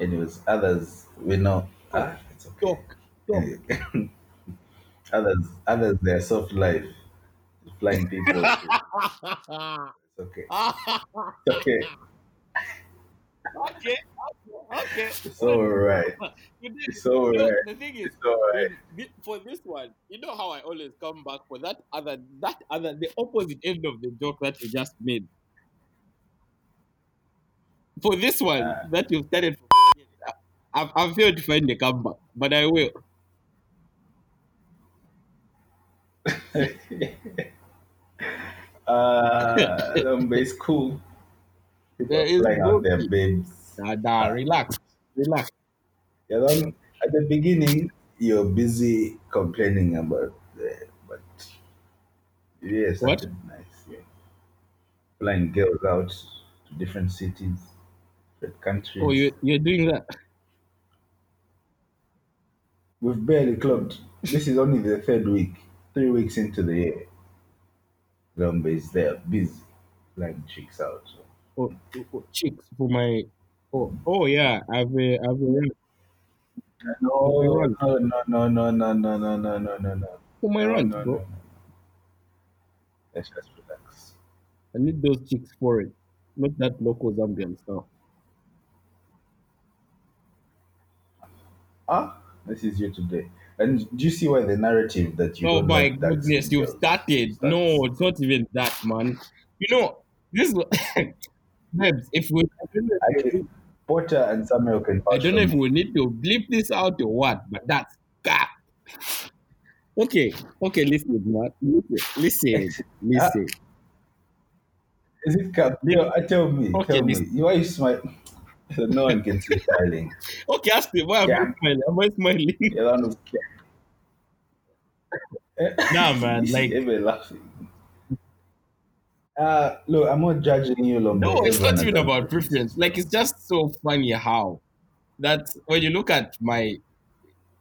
Anyways, others we know. Ah, it's okay. Talk, talk. others, others, their soft life, flying people. it's okay. It's okay. okay, okay. It's all right. Did. It's all You know, right. the thing is, right. for this one, you know how I always come back for that other, that other, the opposite end of the joke that you just made. For this one Ah. that you started, I've, I've failed to find the comeback, but I will. uh, um, it's cool. People There are no out their babes. Nah, nah, relax, relax. You know, at the beginning, you're busy complaining about the, but yes, What? nice. Yeah. Flying girls out to different cities, different countries. Oh, you, you're doing that. We've barely clocked. This is only the third week, three weeks into the year. Gombe is there, busy, flying chicks out. So. Oh, oh, oh, chicks for my. Oh, oh yeah, I've, uh, I've, uh, No, run. no, no, no, no, no, no, no, no, no, no. for my No, runs, no, no, bro. no. Let's just relax. I need those chicks for it, not that local Zambian stuff. Ah, this is you today. And do you see why the narrative that you oh my goodness, you've started. starts- No, it's not even that, man. You know, this Babes, if we, I don't, know, Actually, Porter and Samuel can I don't know if we need to bleep this out or what, but that's God. Okay, okay, listen, man. Listen, listen, ah. listen. Is it cap? No, I uh, tell me, Okay, tell me. listen. Why you smile? No one can see smiling. Okay, ask me why am Yeah. I smiling? Am I smiling? Don't care. Nah, man, like- even laughing. Uh, look, I'm not judging you, Lombo. No, it's not even about preference. Like it's just so funny how that when you look at my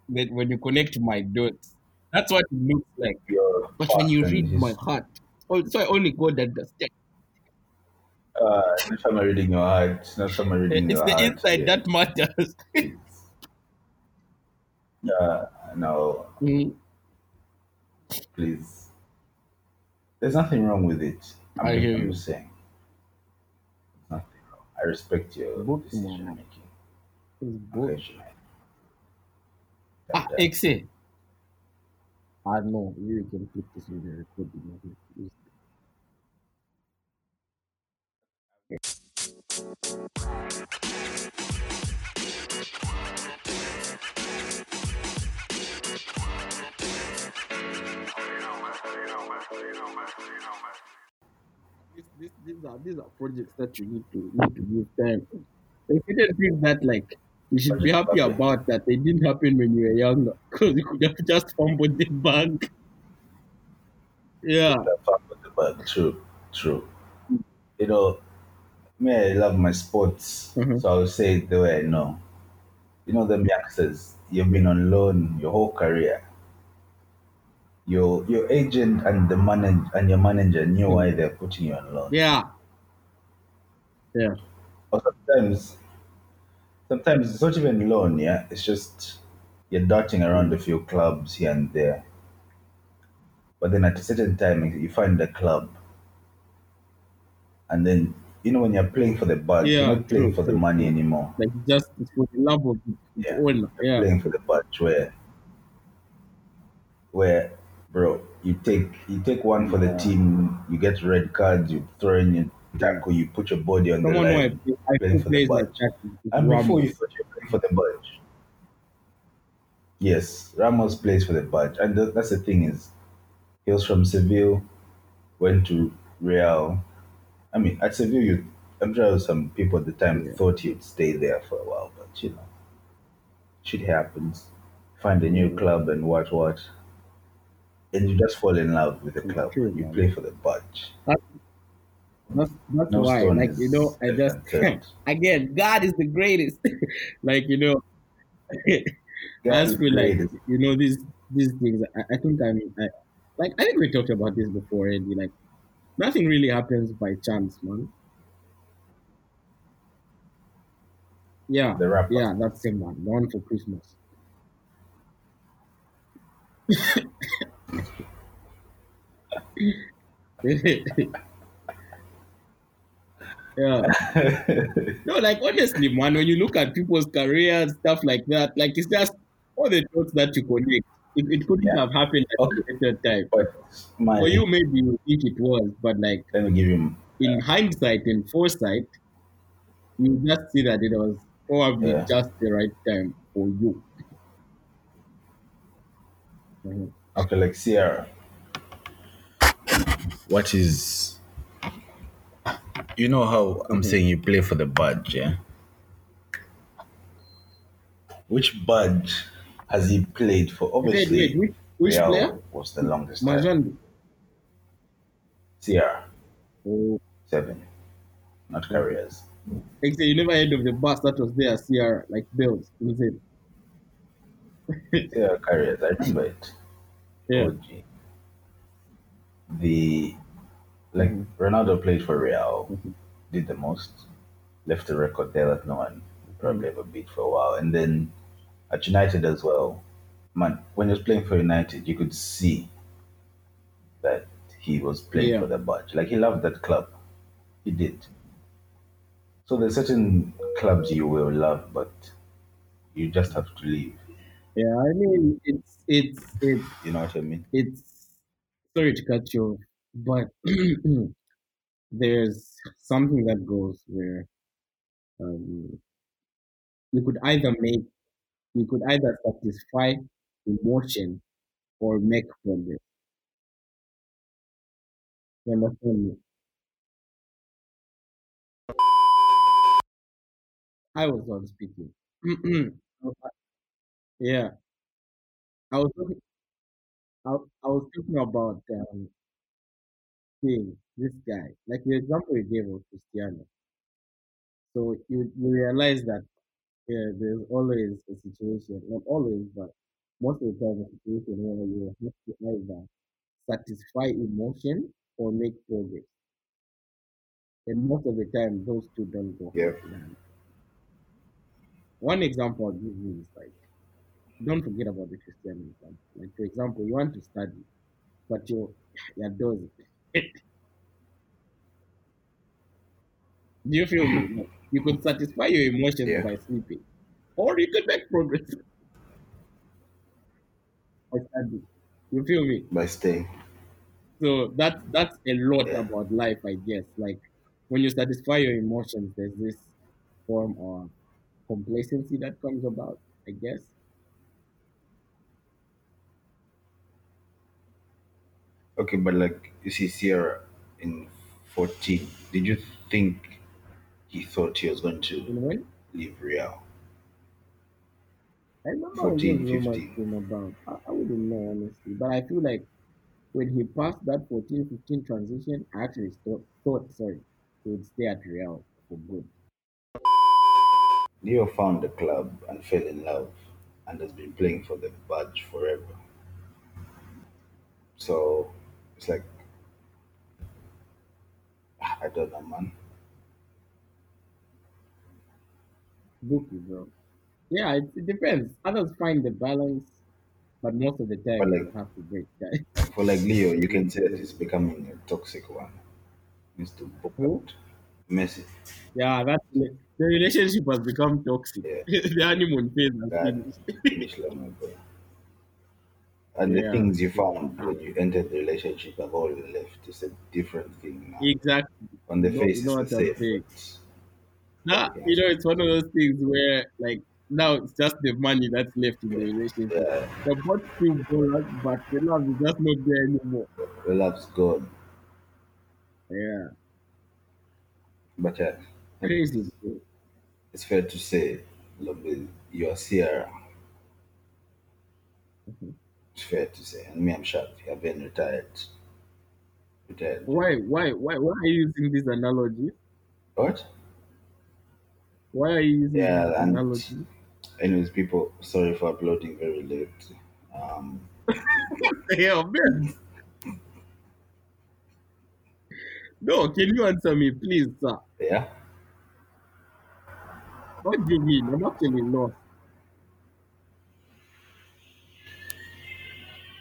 that when you connect my dots, that's what it looks like. Your But when you read my heart, oh, so I only God understand. Uh, not someone reading your heart, not someone reading It's your the inside yeah. that matters. Uh, no, Mm, please. There's nothing wrong with it. I'm, I hear I'm you. saying. Nothing wrong. I respect your Book decision making. it's both. occasionally. Ah, Exe. Ah, no, you can put this in the recording. These are these are projects that you need to need to give time. You didn't feel that like you should be happy about that they didn't happen when you were younger because you could have just fumbled the bag. Yeah. with the bug. True, true. You know, me, I love my sports, Mhm. so I would say it the way I know. You know, them youngsters, you've been on loan your whole career. Your your agent and the manage and your manager knew why they're putting you on loan. Yeah. Yeah. Or sometimes, sometimes it's not even loan. Yeah, it's just you're darting around a few clubs here and there. But then at a certain time, you find a club, and then you know when you're playing for the badge, Yeah, you're not playing for the money anymore. Like just it's for the love of it. Yeah. All, yeah. Playing for the badge, where, where, bro, you take you take one for the team, you get red cards, you throw in your tackle, you put your body on Someone the who I, line, I playing for the like badge. that is And before you thought you were playing for the badge. Yes, Ramos plays for the badge, and th- that's the thing is, he was from Seville, went to Real. I mean, at Seville, you, I'm sure some people at the time Yeah. thought you'd stay there for a while, but you know, shit happens. Find a new club and what what, and you just fall in love with the club. true, you man. play for the badge. That's, that's, that's No why, like you know, I just again, God is the greatest. like you know, I God just is feel like you know these these things. I, I think I'm I, like I think we talked about this before already. Like nothing really happens by chance, man. Yeah, The rapper. yeah, that's the one. The one for Christmas. yeah. No, like honestly, man, when you look at people's careers, stuff like that, like it's just all the thoughts that you connect. It, it couldn't Yeah. have happened at Okay. a later time. but my For you, maybe you think it was, but like let me give him in hindsight in foresight, you just see that it was probably Yeah. just the right time for you. Mhm. okay like Sierra. What is you know how I'm Mhm. saying you play for the badge, yeah? Which badge has he played for? Wait, Obviously, wait, which, which Real player? was the longest. Majandi. Sierra, Oh, seven, not careers. like say you never heard of the bus that was there, CR, like Bills. Is it? Sierra careers, I remember it. Yeah. OG. The like Mhm. Ronaldo played for Real, Mhm. did the most, left a record there that no one probably ever beat for a while, and then at United as well. Man, when he was playing for United, you could see that he was playing Yeah. for the badge. Like he loved that club. He did. So there's certain clubs you will love, but you just have to leave. Yeah, I mean, it's it's it's You know what I mean? it's sorry to cut you off, but there's something that goes where um, you could either make you could either satisfy emotion or make progress. You understand me? I was not speaking. yeah, I was talking, I, I was talking about um, seeing this guy, like the example you gave of Cristiano. So you you realize that yeah, there's always a situation, not always, but most of the time, a situation where you have to either satisfy emotion or make progress. And mm. most of the time, those two don't go Yeah. hand in hand. One example I'll give you is like, don't forget about the Christian example. Like, for example, you want to study, but you're, you're dozing. Do you feel me? You could satisfy your emotions Yeah. by sleeping, or you could make progress by studying. You feel me? By staying. So that's that's a lot Yeah. about life, I guess. Like when you satisfy your emotions, there's this form of complacency that comes about, I guess. Okay, but like you see Sierra in 14, did you think he thought he was going to when? leave Real? I remember 14, what rumors 15. came about. I, I wouldn't know honestly, but I feel like when he passed that 14, 15 transition, I actually thought, thought sorry, he would stay at Real for good. Leo found the club and fell in love and has been playing for the badge forever. So it's like, I don't know, man. Bookie, bro. Yeah, it, it depends. Others find the balance, but most of the time But you like- have to break that. For like Leo, you can say that he's becoming a toxic one. Mr. out. Messi. Yeah, that's the relationship has become toxic. Yeah. the honeymoon phase has finished. Finish long ago. And the things you found when you entered the relationship have all left. It's a different thing now. Exactly. On the know- face, it's the same. Nah, you know, it's one of those things where like now it's just the money that's left in the relationship. Yeah, The both still dollars, but the love is just not there anymore. the love's gone. Yeah, But uh, crazy. it's fair to say, look, you're Sierra. Mhm. It's fair to say. And me, I'm shocked. You've been retired. Retired. Why, why, why, why are you using this analogy? What? Why are you using Yeah, this and- analogy? Anyways, people, sorry for uploading very late. Um, Hell, man. No, can you answer me, please, sir? yeah. What do you mean? I'm actually lost.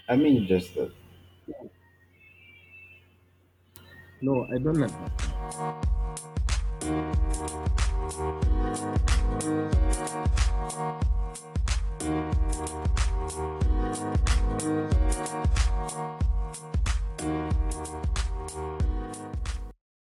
I mean, just that. No, I don't Thank